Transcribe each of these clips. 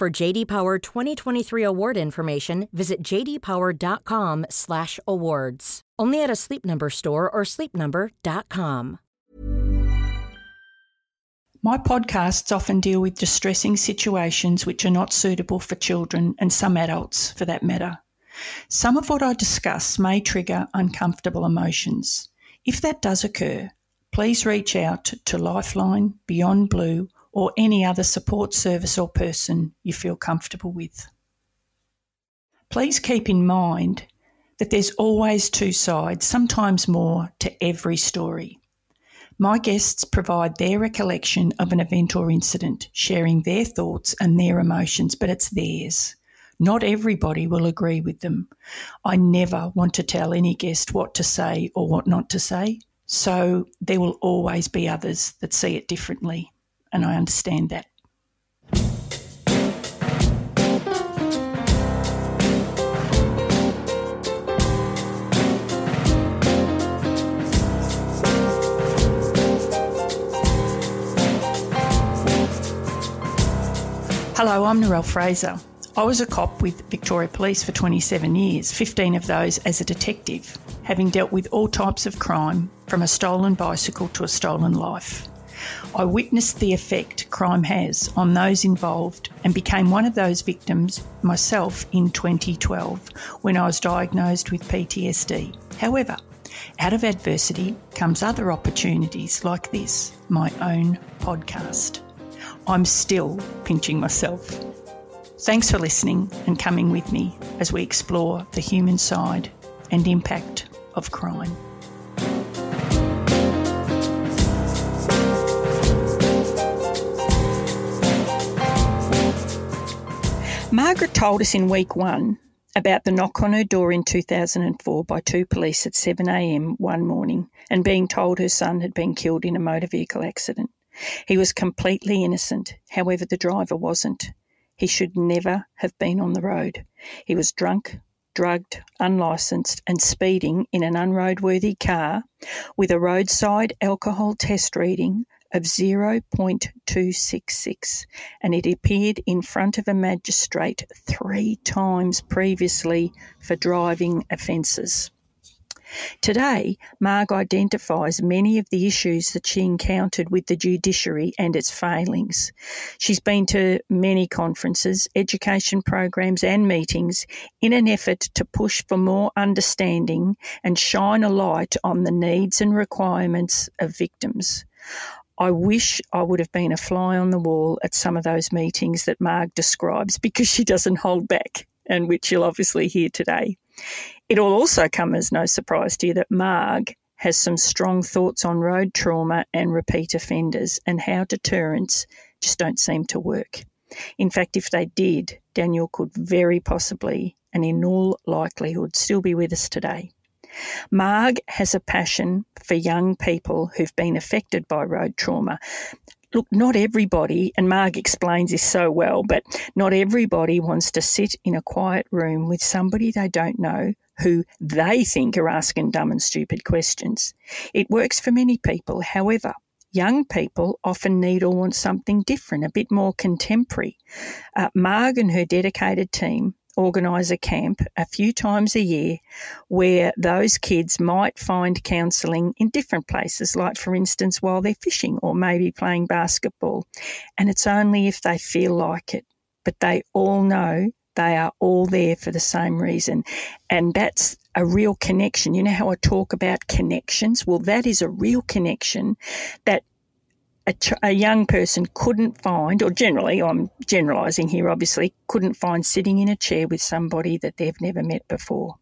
For JD Power 2023 award information, visit jdpower.com/awards. Only at a Sleep Number store or sleepnumber.com. My podcasts often deal with distressing situations which are not suitable for children and some adults for that matter. Some of what I discuss may trigger uncomfortable emotions. If that does occur, please reach out to Lifeline, Beyond Blue, or any other support service or person you feel comfortable with. Please keep in mind that there's always two sides, sometimes more, to every story. My guests provide their recollection of an event or incident, sharing their thoughts and their emotions, but it's theirs. Not everybody will agree with them. I never want to tell any guest what to say or what not to say, so there will always be others that see it differently, and I understand that. Hello, I'm Narelle Fraser. I was a cop with Victoria Police for 27 years, 15 of those as a detective, having dealt with all types of crime, from a stolen bicycle to a stolen life. I witnessed the effect crime has on those involved and became one of those victims myself in 2012 when I was diagnosed with PTSD. However, out of adversity comes other opportunities like this, my own podcast. I'm still pinching myself. Thanks for listening and coming with me as we explore the human side and impact of crime. Margaret told us in week one about the knock on her door in 2004 by two police at 7am one morning and being told her son had been killed in a motor vehicle accident. He was completely innocent, however, the driver wasn't. He should never have been on the road. He was drunk, drugged, unlicensed, and speeding in an unroadworthy car with a roadside alcohol test reading of 0.266, and it appeared in front of a magistrate three times previously for driving offences. Today, Marg identifies many of the issues that she encountered with the judiciary and its failings. She's been to many conferences, education programs, and meetings in an effort to push for more understanding and shine a light on the needs and requirements of victims. I wish I would have been a fly on the wall at some of those meetings that Marg describes because she doesn't hold back, and which you'll obviously hear today. It'll also come as no surprise to you that Marg has some strong thoughts on road trauma and repeat offenders and how deterrents just don't seem to work. In fact, if they did, Daniel could very possibly and in all likelihood still be with us today. Marg has a passion for young people who've been affected by road trauma. Look, not everybody, and Marg explains this so well, but not everybody wants to sit in a quiet room with somebody they don't know who they think are asking dumb and stupid questions. It works for many people. However, young people often need or want something different, a bit more contemporary. Uh, Marg and her dedicated team organise a camp a few times a year where those kids might find counselling in different places, like, for instance, while they're fishing or maybe playing basketball. And it's only if they feel like it. But they all know they are all there for the same reason. And that's a real connection. You know how I talk about connections? Well, that is a real connection that a, a, young person couldn't find, or generally, I'm generalising here obviously, couldn't find sitting in a chair with somebody that they've never met before.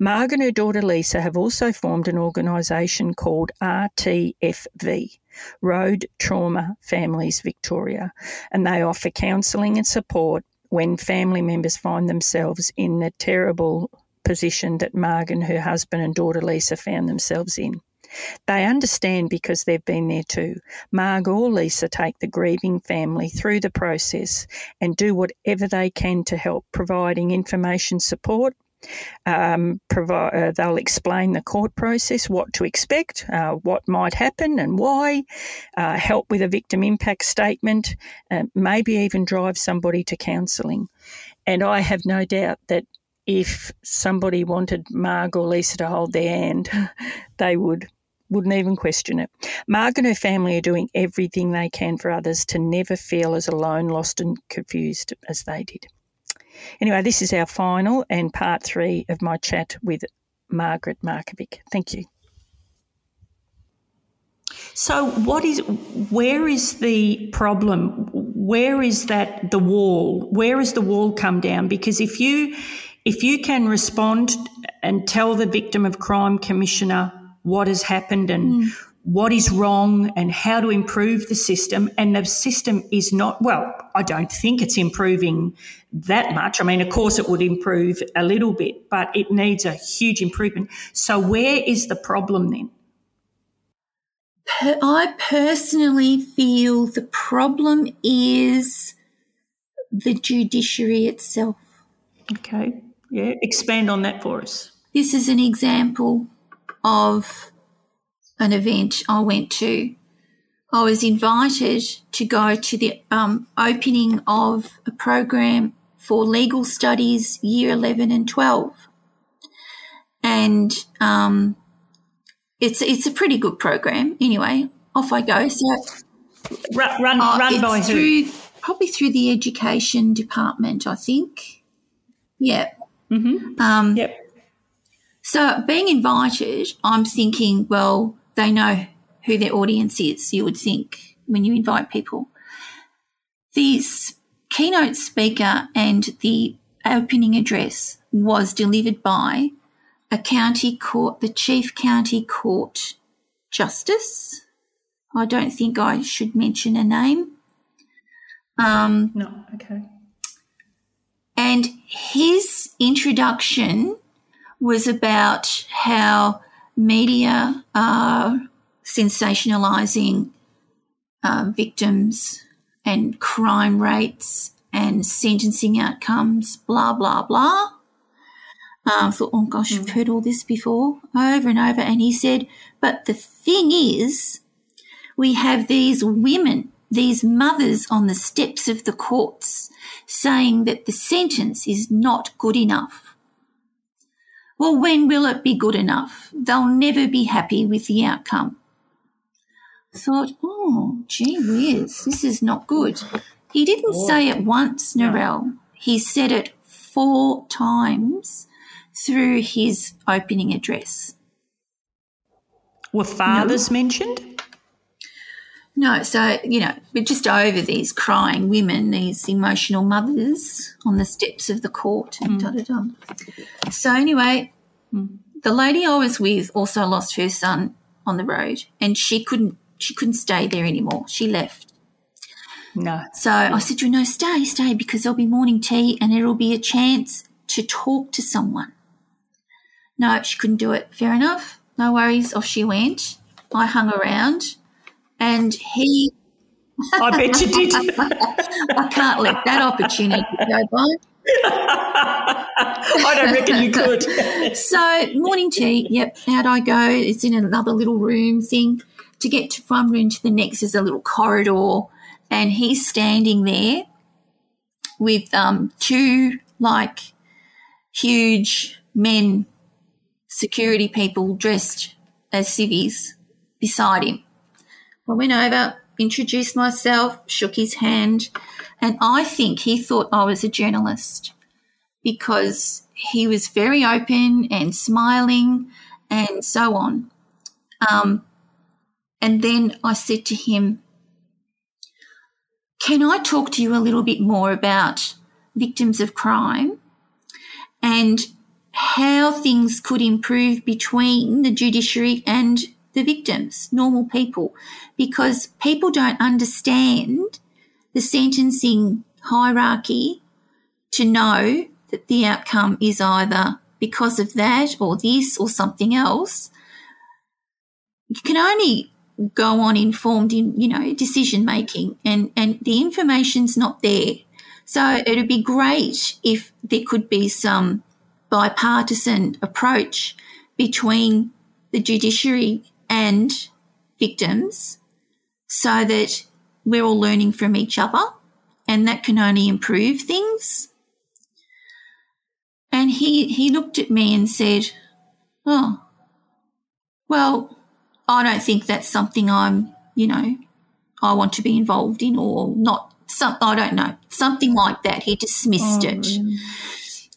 Marg and her daughter Lisa have also formed an organisation called RTFV, Road Trauma Families Victoria, and they offer counselling and support when family members find themselves in the terrible position that Marg and her husband and daughter Lisa found themselves in. They understand because they've been there too. Marg or Lisa take the grieving family through the process and do whatever they can to help, providing information support. Um, provide, uh, they'll explain the court process, what to expect, uh, what might happen, and why. Uh, help with a victim impact statement, maybe even drive somebody to counselling. And I have no doubt that if somebody wanted Marg or Lisa to hold their hand, they would wouldn't even question it. Marg and her family are doing everything they can for others to never feel as alone, lost, and confused as they did. Anyway, this is our final and part three of my chat with Margaret Markovic. Thank you. So, what is, where is the problem? Where is that the wall? Where has the wall come down? Because if you, if you can respond and tell the victim of crime commissioner what has happened and mm. what is wrong and how to improve the system. And the system is not, well, I don't think it's improving that much. I mean, of course, it would improve a little bit, but it needs a huge improvement. So, where is the problem then? I personally feel the problem is the judiciary itself. Okay. Yeah, expand on that for us. This is an example of an event I went to. I was invited to go to the um, opening of a program for legal studies year 11 and 12. And um, it's, it's a pretty good program. Anyway, off I go. So run, run, uh, run by through, who? Probably through the education department, I think. Yeah. Mm-hmm. Um, yep. So being invited, I'm thinking, well, they know who their audience is, you would think, when you invite people. The keynote speaker and the opening address was delivered by a county court, the chief county court justice. I don't think I should mention a name. Um, no, okay. And his introduction was about how media are sensationalizing uh, victims and crime rates and sentencing outcomes, blah, blah, blah. Um, I thought, oh gosh, I've heard all this before, over and over. And he said, but the thing is, we have these women, these mothers on the steps of the courts saying that the sentence is not good enough. Well, when will it be good enough? They'll never be happy with the outcome. I thought, oh, gee whiz, this is not good. He didn't oh. say it once, Narelle. He said it four times through his opening address. Were fathers no. mentioned? No, so, you know, we're just over these crying women, these emotional mothers on the steps of the court and mm. da da da. So, anyway, mm. the lady I was with also lost her son on the road and she couldn't she couldn't stay there anymore. She left. No. So I said you know, stay, stay, because there'll be morning tea and it'll be a chance to talk to someone. No, she couldn't do it. Fair enough. No worries. Off she went. I hung around and he. I bet you did. I can't let that opportunity go by. I don't reckon you could. so, morning tea, yep, out I go. It's in another little room thing. To get to one room to the next is a little corridor, and he's standing there with um, two like huge men, security people dressed as civvies beside him. I went over, introduced myself, shook his hand, and I think he thought I was a journalist. because he was very open and smiling and so on. Um, and then I said to him, Can I talk to you a little bit more about victims of crime and how things could improve between the judiciary and the victims, normal people? Because people don't understand the sentencing hierarchy to know that the outcome is either because of that or this or something else. You can only go on informed in, you know, decision making and, and the information's not there. So it'd be great if there could be some bipartisan approach between the judiciary and victims so that we're all learning from each other and that can only improve things. And he, he looked at me and said, Oh, well, I don't think that's something I'm, you know, I want to be involved in or not. Some, I don't know, something like that. He dismissed oh, it. Really?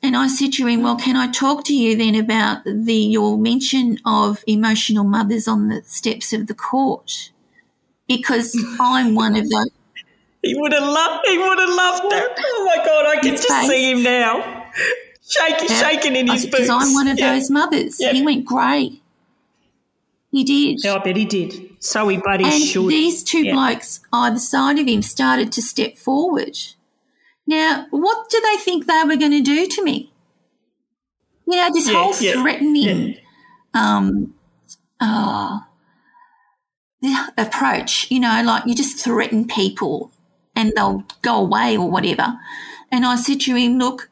And I said to him, Well, can I talk to you then about the your mention of emotional mothers on the steps of the court? Because I'm one of those. He would have loved. He would have loved that. Oh my god, I can just face. see him now, shaking, yeah. shaking in his boots. Because I'm one of yeah. those mothers. Yeah. He went grey. He did. Yeah, I bet he did. So he buddy and should. these two blokes either side of him started to step forward. Now, what do they think they were going to do to me? You know, this whole threatening um, uh, approach, you know, like you just threaten people and they'll go away or whatever. And I said to him, look,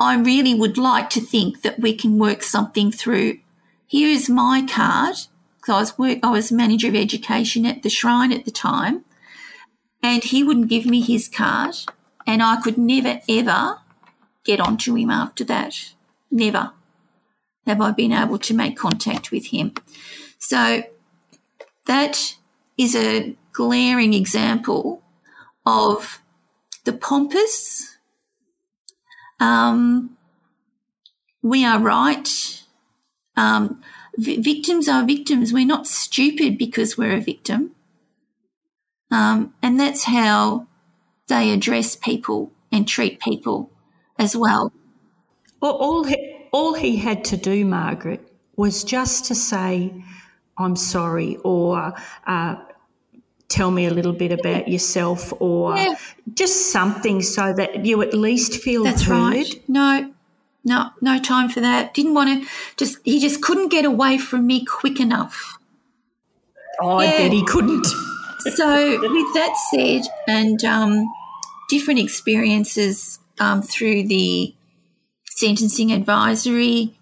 I really would like to think that we can work something through. Here is my card. So I was work, I was manager of education at the shrine at the time, and he wouldn't give me his card, and I could never ever get onto him after that. Never have I been able to make contact with him. So that is a glaring example of the pompous. Um, we are right. Um, v- victims are victims. We're not stupid because we're a victim. Um, and that's how they address people and treat people as well. well all, he, all he had to do, Margaret, was just to say, I'm sorry, or uh, tell me a little bit about yourself or yeah. just something so that you at least feel That's heard. right. No, no, no time for that. Didn't want to just, he just couldn't get away from me quick enough. Oh, yeah. I bet he couldn't. So, with that said, and um, different experiences um, through the sentencing advisory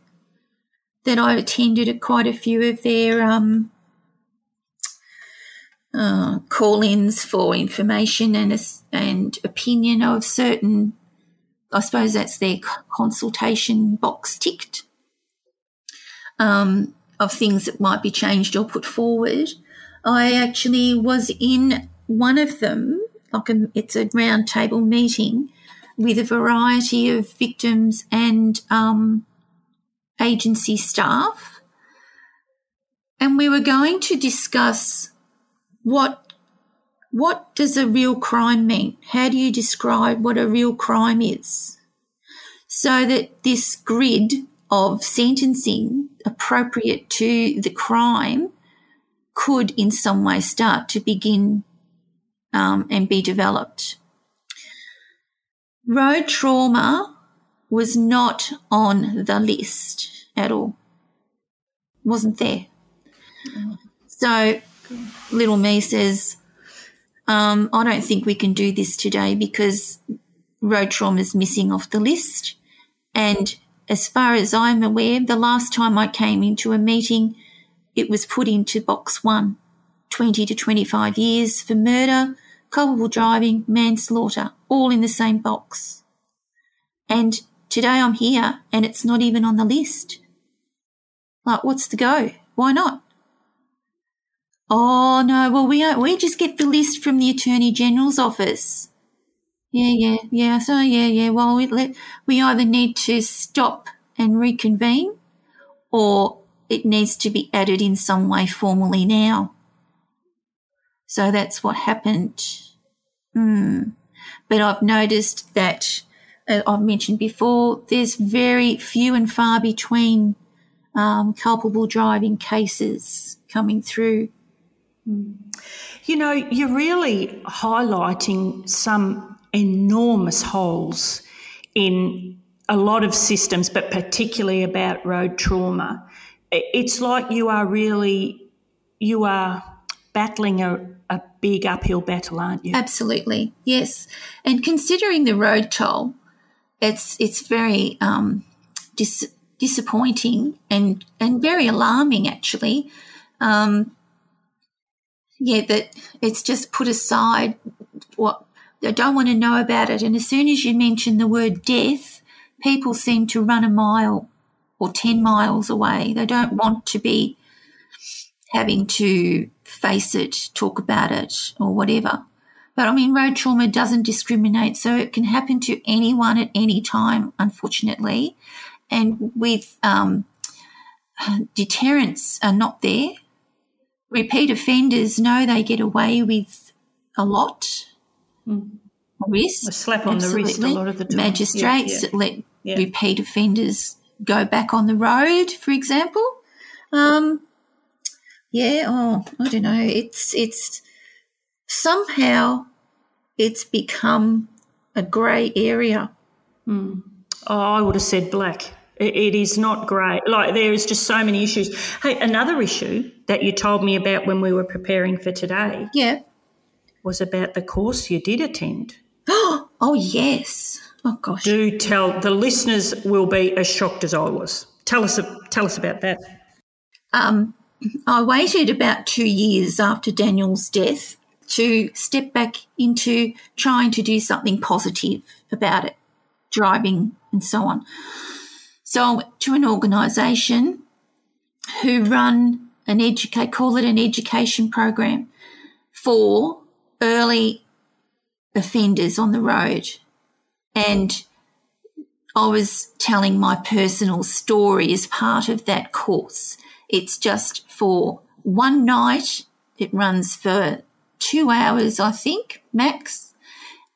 that I attended at quite a few of their um, uh, call-ins for information and and opinion of certain. I suppose that's their consultation box ticked um, of things that might be changed or put forward. I actually was in one of them, like a, it's a roundtable meeting with a variety of victims and um, agency staff. And we were going to discuss what what does a real crime mean? How do you describe what a real crime is? So that this grid of sentencing appropriate to the crime could in some way start to begin um, and be developed. Road trauma was not on the list at all. Wasn't there. So little me says, um, I don't think we can do this today because road trauma is missing off the list. And as far as I'm aware, the last time I came into a meeting, it was put into box one 20 to 25 years for murder, culpable driving, manslaughter, all in the same box. And today I'm here and it's not even on the list. Like, what's the go? Why not? Oh no, well we uh, we just get the list from the Attorney General's office. Yeah, yeah, yeah. So yeah, yeah. Well, we let, we either need to stop and reconvene, or it needs to be added in some way formally now. So that's what happened. Hmm. But I've noticed that uh, I've mentioned before. There's very few and far between um, culpable driving cases coming through. You know, you're really highlighting some enormous holes in a lot of systems, but particularly about road trauma. It's like you are really, you are battling a, a big uphill battle, aren't you? Absolutely, yes. And considering the road toll, it's it's very um, dis- disappointing and and very alarming, actually. Um, yeah, that it's just put aside. What they don't want to know about it, and as soon as you mention the word death, people seem to run a mile or ten miles away. They don't want to be having to face it, talk about it, or whatever. But I mean, road trauma doesn't discriminate, so it can happen to anyone at any time, unfortunately. And with um, deterrents are not there, repeat offenders know they get away with a lot. Mm. A slap on Absolutely. the wrist a lot of the time. Magistrates yeah, yeah. let yeah. repeat offenders go back on the road, for example. Um, yeah, oh, I don't know. It's it's somehow it's become a grey area. Mm. Oh, I would have said black. It is not grey. Like there is just so many issues. Hey, another issue that you told me about when we were preparing for today. Yeah. Was about the course you did attend. oh yes. Oh gosh. Do tell the listeners will be as shocked as I was. Tell us tell us about that. Um, I waited about two years after Daniel's death to step back into trying to do something positive about it, driving and so on. So I went to an organisation who run an educate call it an education program for early offenders on the road. And I was telling my personal story as part of that course. It's just for one night. It runs for two hours, I think, max.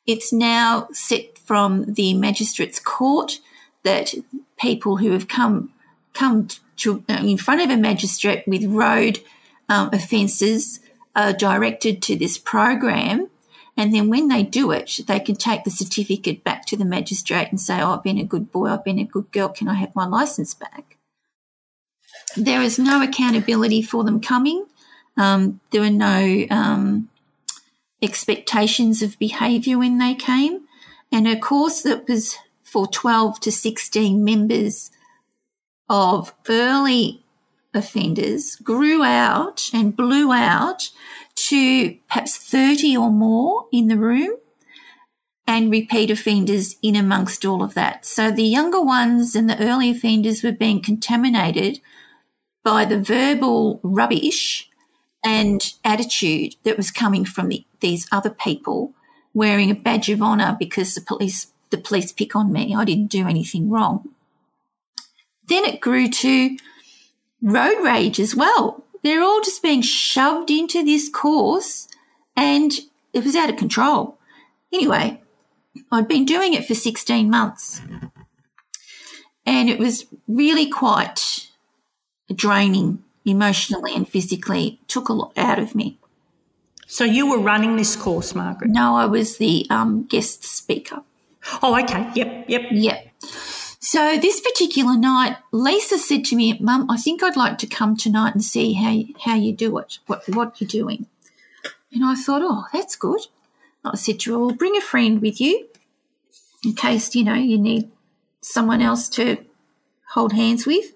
It's now set from the magistrate's court that people who have come come to, uh, in front of a magistrate with road um, offences are directed to this program. And then when they do it, they can take the certificate back to the magistrate and say, Oh, I've been a good boy, I've been a good girl, can I have my license back? There is no accountability for them coming. Um, there were no um, expectations of behaviour when they came. And a course that was for 12 to 16 members of early offenders grew out and blew out to perhaps 30 or more in the room and repeat offenders in amongst all of that. So the younger ones and the early offenders were being contaminated by the verbal rubbish and attitude that was coming from the, these other people wearing a badge of honour because the police the police pick on me. I didn't do anything wrong. Then it grew to road rage as well. They're all just being shoved into this course and it was out of control. Anyway, I'd been doing it for 16 months and it was really quite draining emotionally and physically. It took a lot out of me. So you were running this course, Margaret? No, I was the um, guest speaker. Oh, okay. Yep, yep. Yep. So this particular night, Lisa said to me, "Mum, I think I'd like to come tonight and see how you, how you do it, what what you're doing." And I thought, "Oh, that's good." I said to her, well, "Bring a friend with you, in case you know you need someone else to hold hands with,"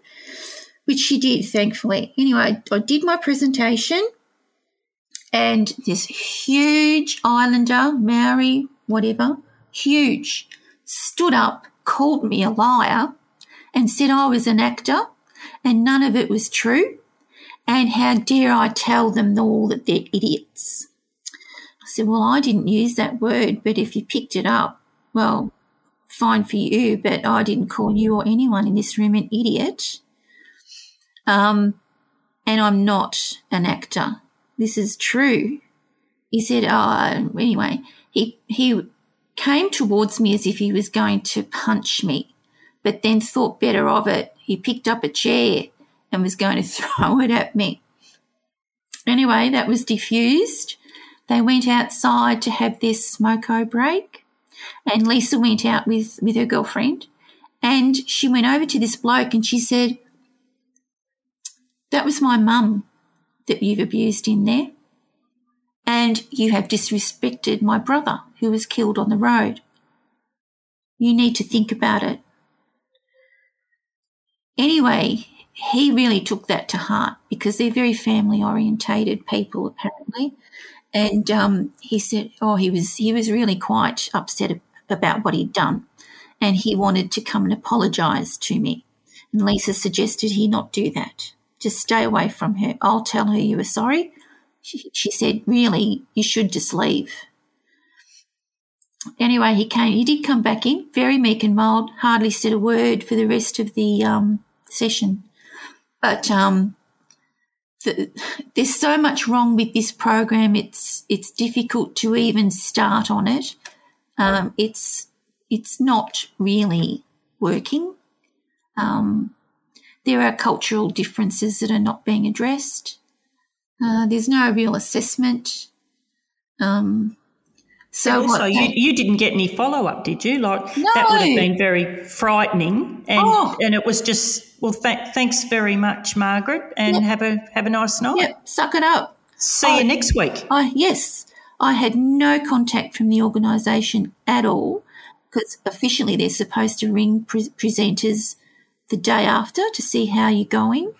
which she did, thankfully. Anyway, I, I did my presentation, and this huge Islander, Maori, whatever huge, stood up, called me a liar, and said I was an actor and none of it was true. And how dare I tell them all that they're idiots? I said, Well, I didn't use that word, but if you picked it up, well, fine for you, but I didn't call you or anyone in this room an idiot. Um, and I'm not an actor. This is true. He said, oh, anyway, he, he came towards me as if he was going to punch me, but then thought better of it. He picked up a chair and was going to throw it at me. Anyway, that was diffused. They went outside to have their smoko break, and Lisa went out with, with her girlfriend. And she went over to this bloke and she said, That was my mum that you've abused in there. And you have disrespected my brother who was killed on the road. You need to think about it. Anyway, he really took that to heart because they're very family orientated people apparently. And um, he said oh he was he was really quite upset about what he'd done. And he wanted to come and apologize to me. And lisa suggested he not do that. Just stay away from her. I'll tell her you were sorry. She, she said really you should just leave anyway he came he did come back in very meek and mild hardly said a word for the rest of the um, session but um, the, there's so much wrong with this program. It's it's difficult to even start on it. Um, it's it's not really working. Um, there are cultural differences that are not being addressed. Uh, there's no real assessment. Um, so also, what, you, you didn't get any follow up, did you? Like no. that would have been very frightening, and oh. and it was just well. Th- thanks very much, Margaret, and yep. have a have a nice night. Yep, suck it up. See I, you next week. I yes, I had no contact from the organisation at all because officially they're supposed to ring pre- presenters the day after to see how you're going.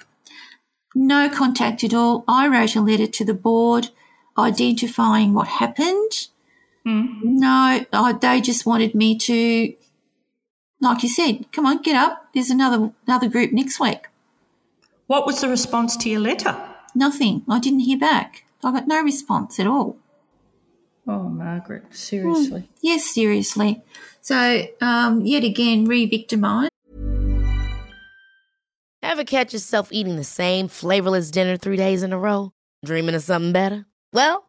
No contact at all. I wrote a letter to the board identifying what happened Mm. No, oh, they just wanted me to, like you said, come on, get up. There's another another group next week. What was the response to your letter? Nothing. I didn't hear back. I got no response at all. Oh, Margaret, seriously. Mm. Yes, seriously. So, um, yet again, re victimised. Ever catch yourself eating the same flavorless dinner three days in a row? Dreaming of something better? Well,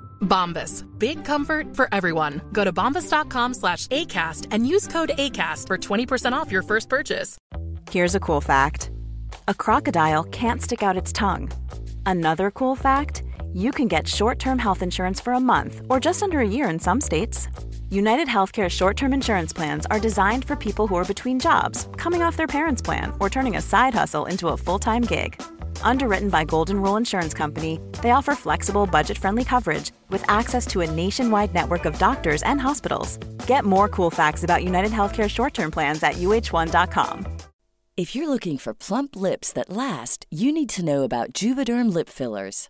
Bombas. Big comfort for everyone. Go to bombas.com slash ACAST and use code ACAST for 20% off your first purchase. Here's a cool fact a crocodile can't stick out its tongue. Another cool fact you can get short term health insurance for a month or just under a year in some states. United Healthcare short term insurance plans are designed for people who are between jobs, coming off their parents' plan, or turning a side hustle into a full time gig Underwritten by Golden Rule Insurance Company, they offer flexible, budget friendly coverage with access to a nationwide network of doctors and hospitals. Get more cool facts about United Healthcare short term plans at uh1.com. If you're looking for plump lips that last, you need to know about Juvederm lip fillers.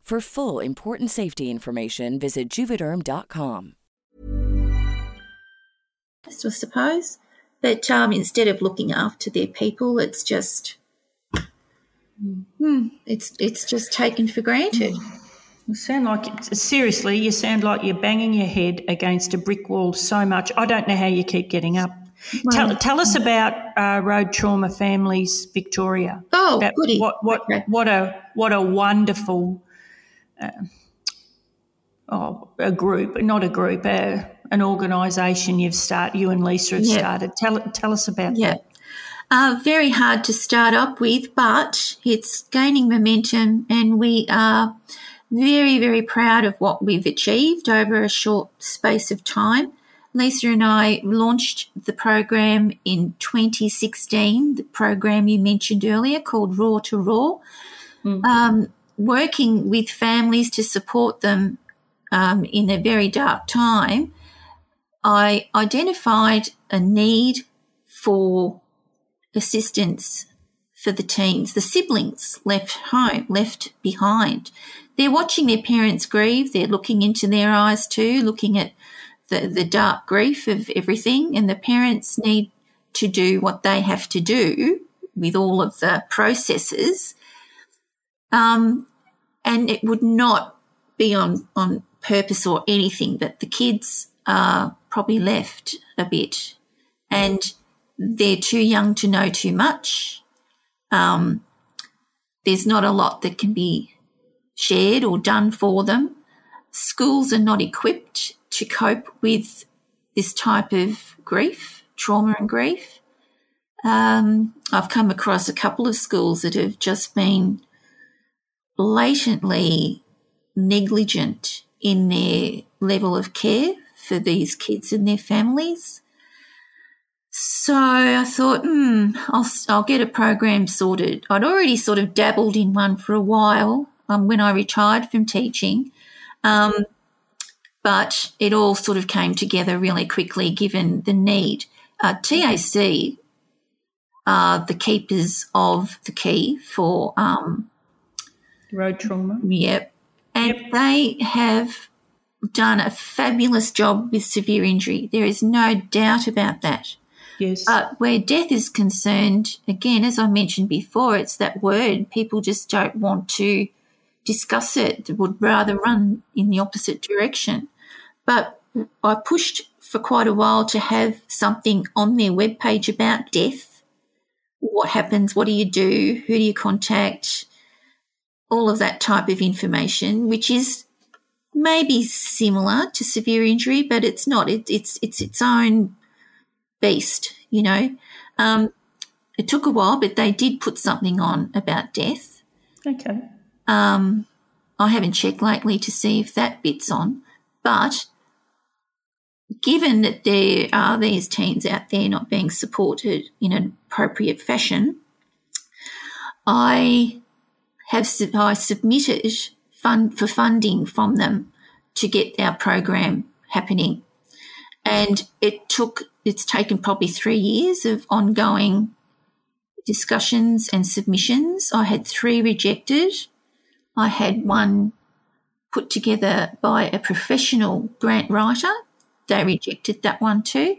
For full important safety information, visit juvederm.com. I suppose. But um, instead of looking after their people, it's just hmm, it's it's just taken for granted. You sound like seriously. You sound like you're banging your head against a brick wall so much. I don't know how you keep getting up. Tell, tell us about uh, Road Trauma Families Victoria. Oh, About goody. What what Okay. what a what a wonderful uh, oh a group, not a group, uh, an organisation you've started. You and Lisa have Yeah. started. Tell tell us about Yeah. that. Uh, very hard to start up with, but it's gaining momentum, and we are very, very proud of what we've achieved over a short space of time. Lisa and I launched the program in 2016, the program you mentioned earlier called Raw to Raw, um, working with families to support them um, in a very dark time. I identified a need for assistance for the teens, the siblings left home, left behind. They're watching their parents grieve, they're looking into their eyes too, looking at the, the dark grief of everything, and the parents need to do what they have to do with all of the processes. Um, and it would not be on, on purpose or anything, but the kids are probably left a bit. And they're too young to know too much. Um, there's not a lot that can be shared or done for them. Schools are not equipped to cope with this type of grief, trauma and grief. Um, I've come across a couple of schools that have just been blatantly negligent in their level of care for these kids and their families. So I thought, hmm, I'll, I'll get a program sorted. I'd already sort of dabbled in one for a while um, when I retired from teaching. Um, but it all sort of came together really quickly given the need. Uh, TAC are the keepers of the key for, um, Road trauma. yep, and they have done a fabulous job with severe injury. There is no doubt about that. Yes. But where death is concerned, again, as I mentioned before, it's that word. People just don't want to discuss it, They would rather run in the opposite direction. But I pushed for quite a while to have something on their webpage about death. What happens? What do you do? Who do you contact? All of that type of information, which is maybe similar to severe injury, but it's not. It, it's it's its own beast, you know. Um, it took a while, but they did put something on about death. okay. Um, I haven't checked lately to see if that bit's on, but given that there are these teens out there not being supported in an appropriate fashion, I have I submitted fund for funding from them to get our program happening, and it took it's taken probably three years of ongoing discussions and submissions. I had three rejected. I had one put together by a professional grant writer. They rejected that one too.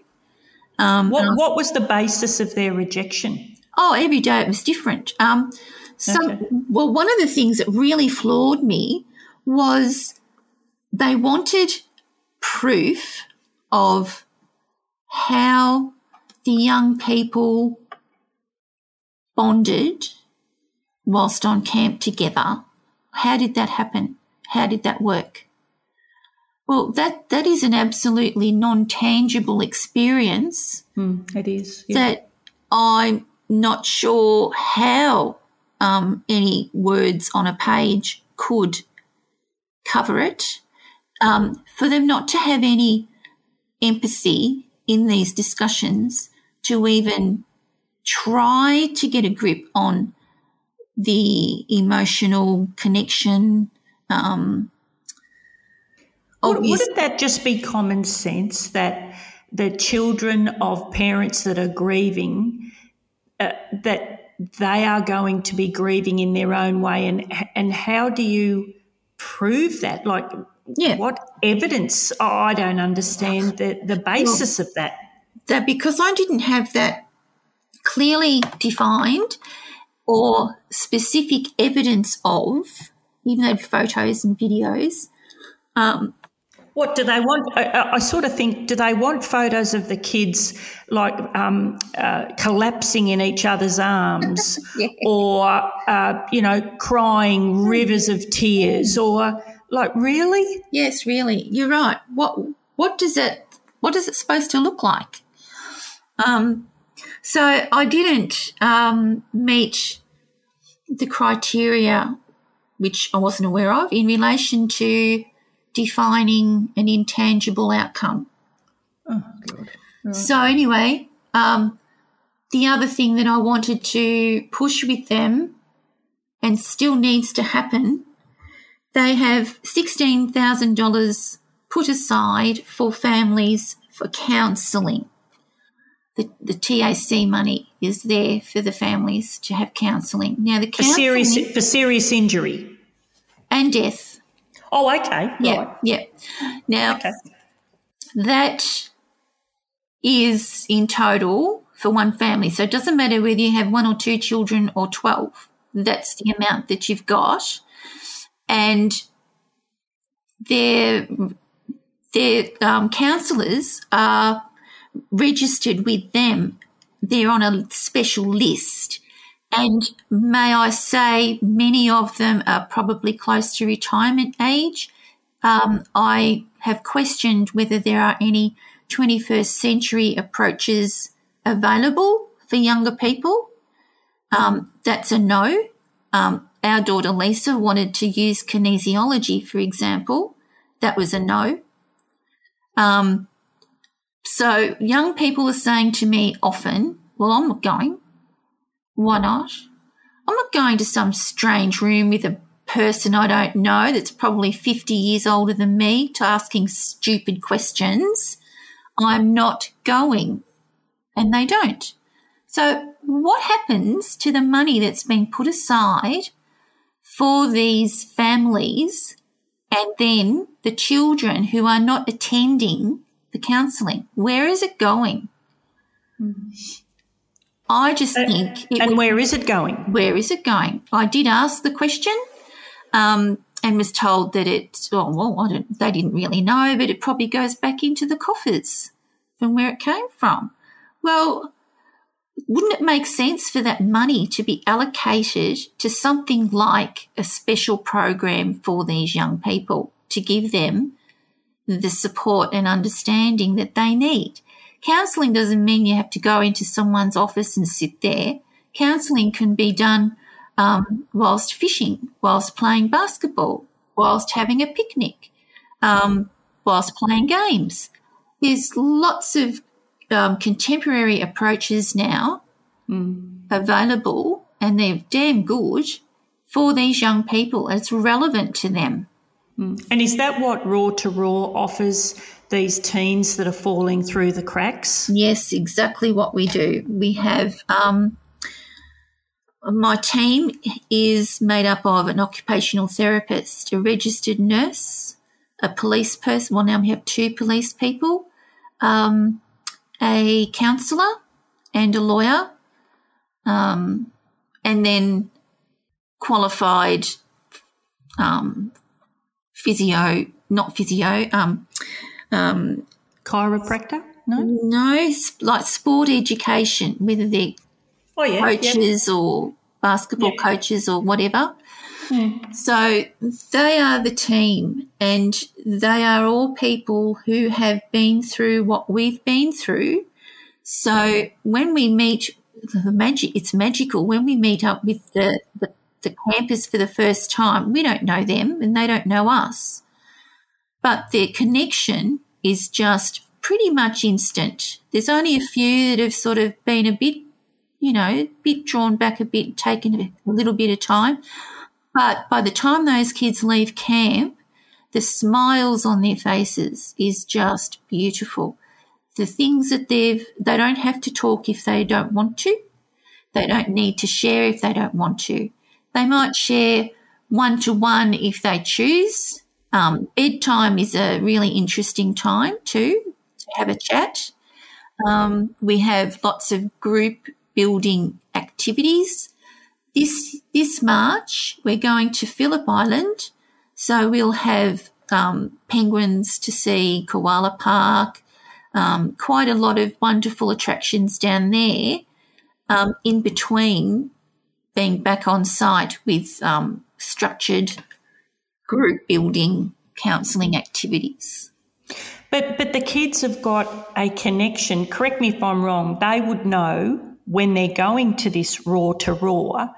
Um, What what was the basis of their rejection? Oh, every day it was different. Um, some, Okay. Well, one of the things that really floored me was they wanted proof of how the young people bonded whilst on camp together. How did that happen? How did that work? Well, that, that is an absolutely non tangible experience Hmm, it is. yeah. that I'm not sure how um, any words on a page could cover it, um, for them not to have any empathy in these discussions to even try to get a grip on the emotional connection. Um, Wouldn't that just be common sense that the children of parents that are grieving uh, that they are going to be grieving in their own way, and and how do you prove that? Like, yeah. what evidence? Oh, I don't understand the the basis well, of that. That because I didn't have that clearly defined or specific evidence of, even though photos and videos. Um, what do they want? I, I, sort of think, do they want photos of the kids like um, uh, collapsing in each other's arms yeah. or, uh, you know, crying rivers of tears or like, really? Yes, really. You're right. What, what does it, what is it supposed to look like? Um, so I didn't um, meet the criteria, which I wasn't aware of, in relation to defining an intangible outcome. Oh, God. Right. So, anyway, um, the other thing that I wanted to push with them and still needs to happen, they have $16,000 put aside for families for counselling. The, the TAC money is there for the families to have counselling. Now, the for serious for serious injury and death Oh, okay. Yeah, right. yeah. Now, okay. that is in total for one family. So it doesn't matter whether you have one or two children or 12. That's the amount that you've got. And their, their um, counsellors are registered with them. They're on a special list. And may I say, many of them are probably close to retirement age. Um, I have questioned whether there are any 21st century approaches available for younger people. Um, that's a no. Um, our daughter Lisa wanted to use kinesiology, for example. That was a no. Um, so young people are saying to me often, well, I'm not going. Why not? I'm not going to some strange room with a person I don't know that's probably 50 years older than me to asking stupid questions. I'm not going. And they don't. So, what happens to the money that's been put aside for these families and then the children who are not attending the counselling? Where is it going? Mm. I just think. and would, where is it going? Where is it going? I did ask the question um, and was told that it, oh, well, I don't, they didn't really know, but it probably goes back into the coffers from where it came from. Well, wouldn't it make sense for that money to be allocated to something like a special program for these young people to give them the support and understanding that they need? Counselling doesn't mean you have to go into someone's office and sit there. Counselling can be done um, whilst fishing, whilst playing basketball, whilst having a picnic, um, whilst playing games. There's lots of um, contemporary approaches now mm. available, and they're damn good for these young people. It's relevant to them. Mm. And is that what Raw to Raw offers these teens that are falling through the cracks? Yes, exactly what we do. We have um, my team is made up of an occupational therapist, a registered nurse, a police person. Well, now we have two police people, um, a counsellor, and a lawyer, um, and then qualified um, physio, not physio, um, chiropractor? No, no, like sport education, whether they're oh, yeah, coaches yeah. or basketball yeah. coaches or whatever. Hmm. So they are the team, and they are all people who have been through what we've been through. So when we meet, the magic it's magical when we meet up with the, the the campers for the first time, we don't know them and they don't know us. But their connection is just pretty much instant. There's only a few that have sort of been a bit, you know, a bit drawn back a bit, taken a little bit of time. But by the time those kids leave camp, the smiles on their faces is just beautiful. The things that they've, they don't have to talk if they don't want to. They don't need to share if they don't want to. They might share one to one if they choose. Um, bedtime is a really interesting time too to have a chat. Um, we have lots of group building activities. This this March we're going to Phillip Island, so we'll have um, penguins to see, Koala Park, um, quite a lot of wonderful attractions down there. Um, in between being back on site with um, structured group building counselling activities. But but the kids have got a connection. Correct me if I'm wrong. They would know when they're going to this raw to raw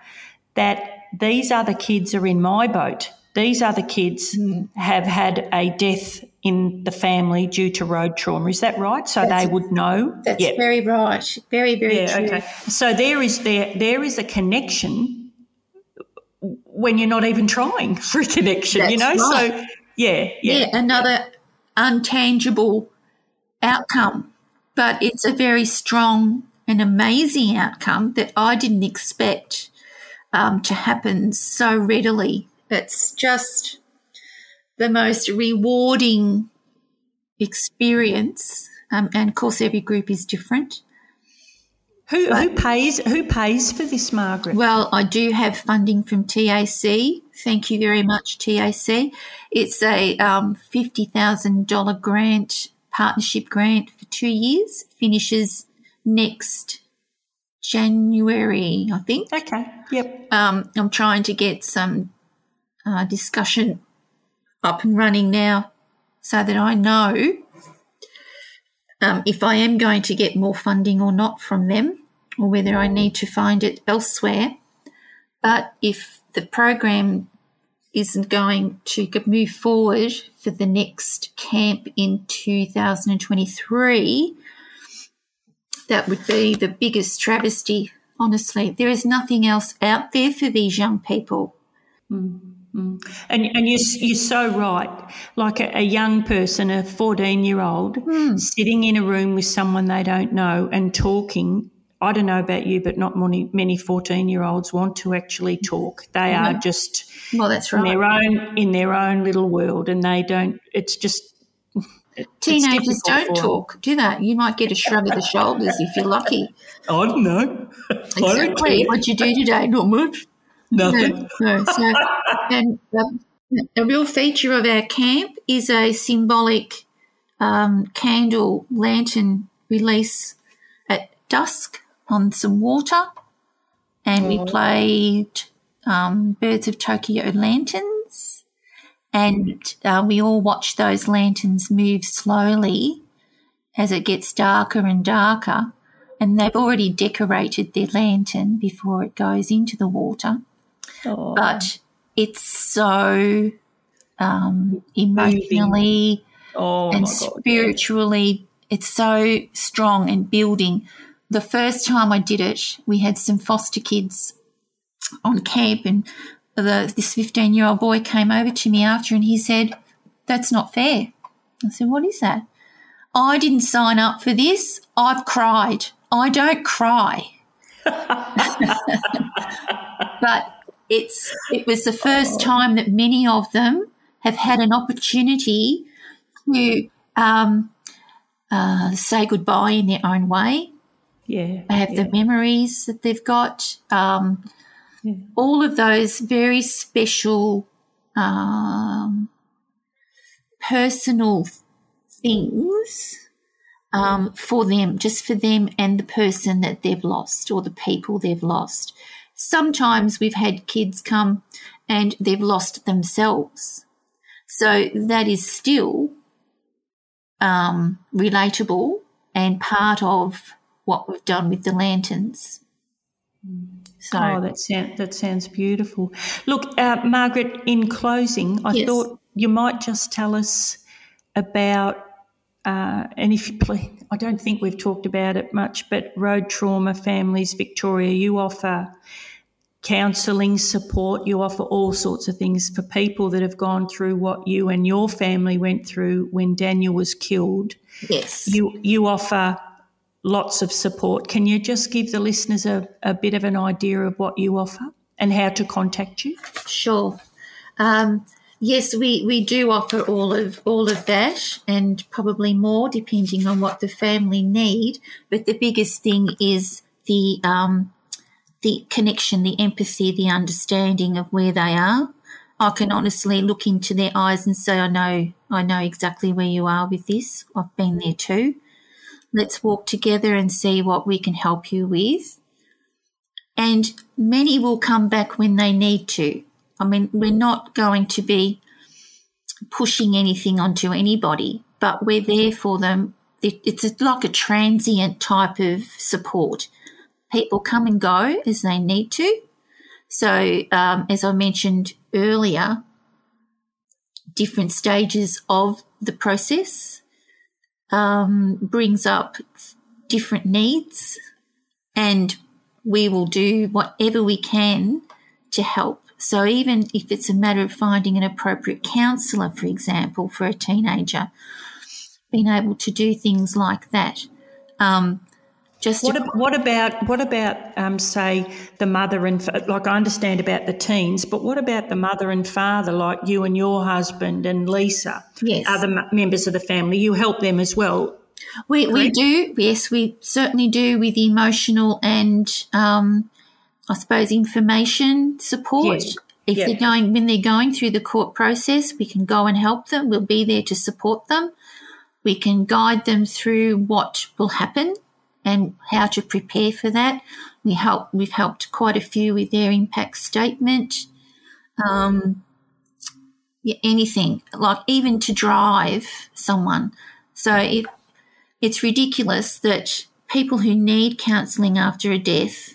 that these other kids are in my boat. These other kids mm. have had a death in the family due to road trauma. Is that right? So that's, they would know. That's yep. very right. Very very yeah, true. Okay. So there is there there is a connection when you're not even trying for a connection. That's you know. Right. So yeah, yeah, yeah. Another untangible outcome, but it's a very strong and amazing outcome that I didn't expect um, to happen so readily. It's just the most rewarding experience. Um, and of course, every group is different. Who, but, who pays who pays for this, Margaret? Well, I do have funding from TAC. Thank you very much, TAC. It's a um, fifty thousand dollar grant, partnership grant for two years. Finishes next January, I think. Okay. Yep. Um, I'm trying to get some uh, discussion up and running now so that I know um, if I am going to get more funding or not from them, or whether I need to find it elsewhere. But if the program isn't going to move forward for the next camp in 2023, that would be the biggest travesty, honestly. There is nothing else out there for these young people. Mm. Mm. And and you're you're so right. Like a, a young person, a fourteen year old, mm. sitting in a room with someone they don't know and talking. I don't know about you, but not many many fourteen year olds want to actually talk. They mm. are just well, that's right. In their own in their own little world, and they don't. It's just Teenagers don't talk, do they? You might get a shrug of the shoulders if you're lucky. I don't know. Exactly. What'd you do today? Not much. Nothing. No, no. So, and a real feature of our camp is a symbolic um, candle lantern release at dusk on some water, and we oh. played um, Birds of Tokyo lanterns, and uh, we all watch those lanterns move slowly as it gets darker and darker. And they've already decorated their lantern before it goes into the water. Oh. But it's so um, emotionally oh, and spiritually, it's so strong and building. The first time I did it, we had some foster kids on camp, and the, this 15 year old boy came over to me after and he said, That's not fair. I said, What is that? I didn't sign up for this. I've cried. I don't cry. but it's it was the first time that many of them have had an opportunity to um, uh, say goodbye in their own way. Yeah, they have yeah. the memories that they've got. Um, yeah. All of those very special, um, personal things um, for them, just for them and the person that they've lost or the people they've lost. Sometimes we've had kids come and they've lost themselves. So that is still um, relatable and part of what we've done with the lanterns. So oh, that sounds that sounds beautiful. Look, uh, Margaret. In closing, I Yes. thought you might just tell us about. Uh, and if you please, I don't think we've talked about it much, but Road Trauma Families Victoria, you offer counselling support. You offer all sorts of things for people that have gone through what you and your family went through when Daniel was killed. yes, You you offer lots of support. Can you just give the listeners a, a bit of an idea of what you offer and how to contact you? Sure. Um, yes, we, we do offer all of all of that and probably more depending on what the family need. But the biggest thing is the um, the connection, the empathy, the understanding of where they are. I can honestly look into their eyes and say, I know, I know exactly where you are with this. I've been there too. Let's walk together and see what we can help you with. And many will come back when they need to. I mean, we're not going to be pushing anything onto anybody, but we're there for them. It's like a transient type of support. People come and go as they need to. So, um, as I mentioned earlier, different stages of the process um, brings up different needs, and we will do whatever we can to help. So, even if it's a matter of finding an appropriate counsellor, for example, for a teenager, being able to do things like that. Um, just What, to, what about what about um, say the mother and like I understand about the teens, but what about the mother and father like you and your husband and Lisa, Yes. other m- members of the family? You help them as well. We, we do, yes, we certainly do with emotional and um, I suppose information support. Yes. If Yeah. they're going when they're going through the court process, we can go and help them. We'll be there to support them. We can guide them through what will happen and how to prepare for that. We help. We've helped quite a few with their impact statement. Um, yeah, anything like even to drive someone. So if it's ridiculous that people who need counselling after a death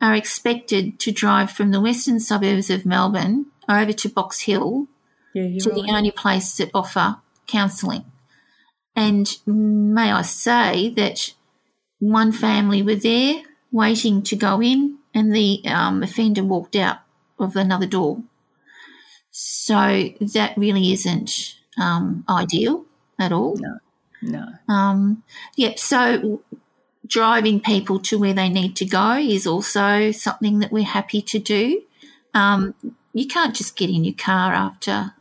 are expected to drive from the western suburbs of Melbourne over to Box Hill Yeah, to the only place that offer counselling. And may I say that one family were there waiting to go in, and the um, offender walked out of another door. So that really isn't um, ideal at all. No. Um, yeah, so driving people to where they need to go is also something that we're happy to do. Um, you can't just get in your car after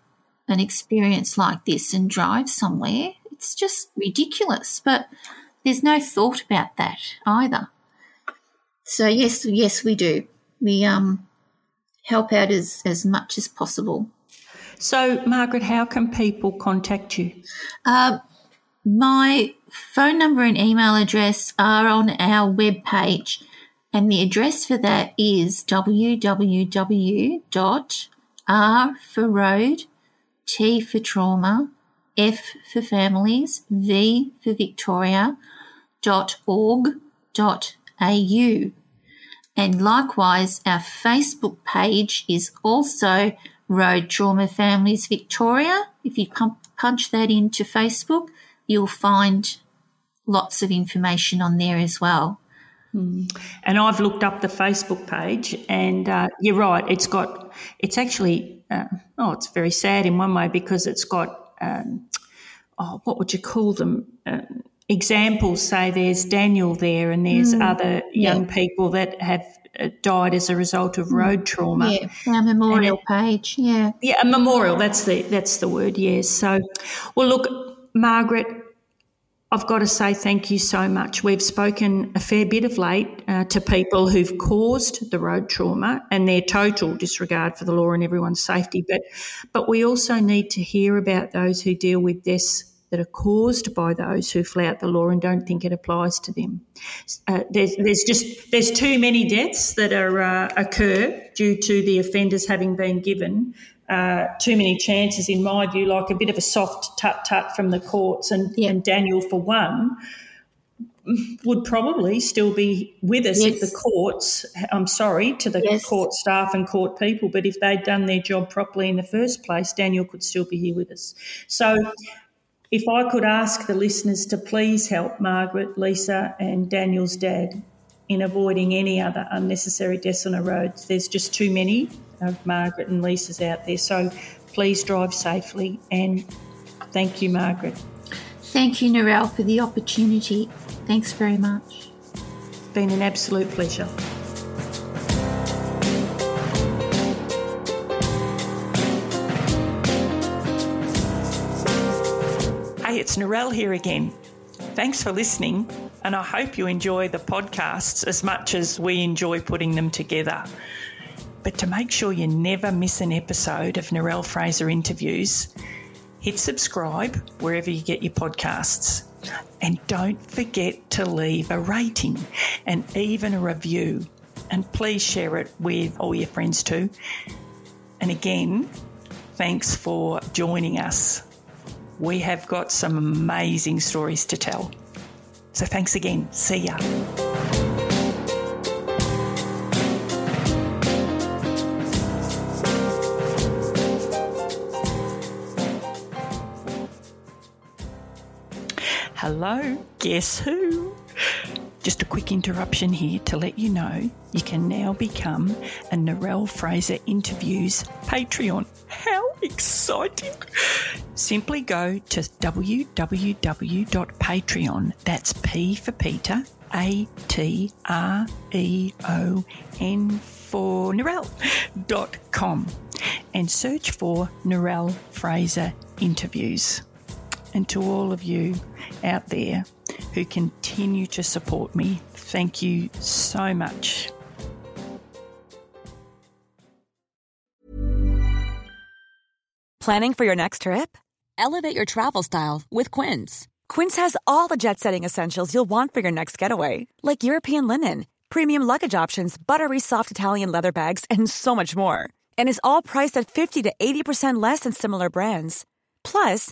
an experience like this and drive somewhere. It's just ridiculous, but there's no thought about that either. So yes, yes, we do. We um, help out as, as much as possible. So, Margaret, how can people contact you? Uh, my phone number and email address are on our webpage, and the address for that is www.r for road, T for trauma, F for families, V for Victoria, dot org dot au. And likewise, our Facebook page is also Road Trauma Families Victoria. If you punch that into Facebook, you'll find lots of information on there as well. And I've looked up the Facebook page, and uh, you're right. It's got, it's actually, uh, oh, it's very sad in one way because it's got, um, oh, what would you call them? Uh, examples say there's Daniel there, and there's other young people that have uh, died as a result of road trauma. Yeah, our memorial page. Yeah. Yeah, a memorial. That's the that's the word. Yes. So, well, look, Margaret, I've got to say thank you so much. We've spoken a fair bit of late uh, to people who've caused the road trauma and their total disregard for the law and everyone's safety. But but we also need to hear about those who deal with deaths that are caused by those who flout the law and don't think it applies to them. Uh, there's, there's just there's too many deaths that are uh, occur due to the offenders having been given uh, too many chances, in my view, like a bit of a soft tut tut from the courts, and, and Daniel for one would probably still be with us Yes. if the courts, I'm sorry to the Yes. court staff and court people, but if they'd done their job properly in the first place, Daniel could still be here with us. So if I could ask the listeners to please help Margaret, Lisa, and Daniel's dad in avoiding any other unnecessary deaths on our roads. There's just too many Margaret and Lisa's out there. So please drive safely and thank you, Margaret. Thank you, Narelle, for the opportunity. Thanks very much. It's been an absolute pleasure. Hey, it's Narelle here again. Thanks for listening, and I hope you enjoy the podcasts as much as we enjoy putting them together. But to make sure you never miss an episode of Narelle Fraser interviews, hit subscribe wherever you get your podcasts. And don't forget to leave a rating and even a review. And please share it with all your friends too. And again, thanks for joining us. We have got some amazing stories to tell. So thanks again. See ya. Hello, guess who? Just a quick interruption here to let you know you can now become a Narelle Fraser Interviews Patreon. How exciting! Simply go to www.patreon, that's P for Peter, A T R E O N for Narelle.com and search for Narelle Fraser Interviews and to all of you out there who continue to support me, thank you so much. Planning for your next trip? Elevate your travel style with Quince. Quince has all the jet setting essentials you'll want for your next getaway, like European linen, premium luggage options, buttery soft Italian leather bags, and so much more. And is all priced at 50 to 80% less than similar brands. Plus,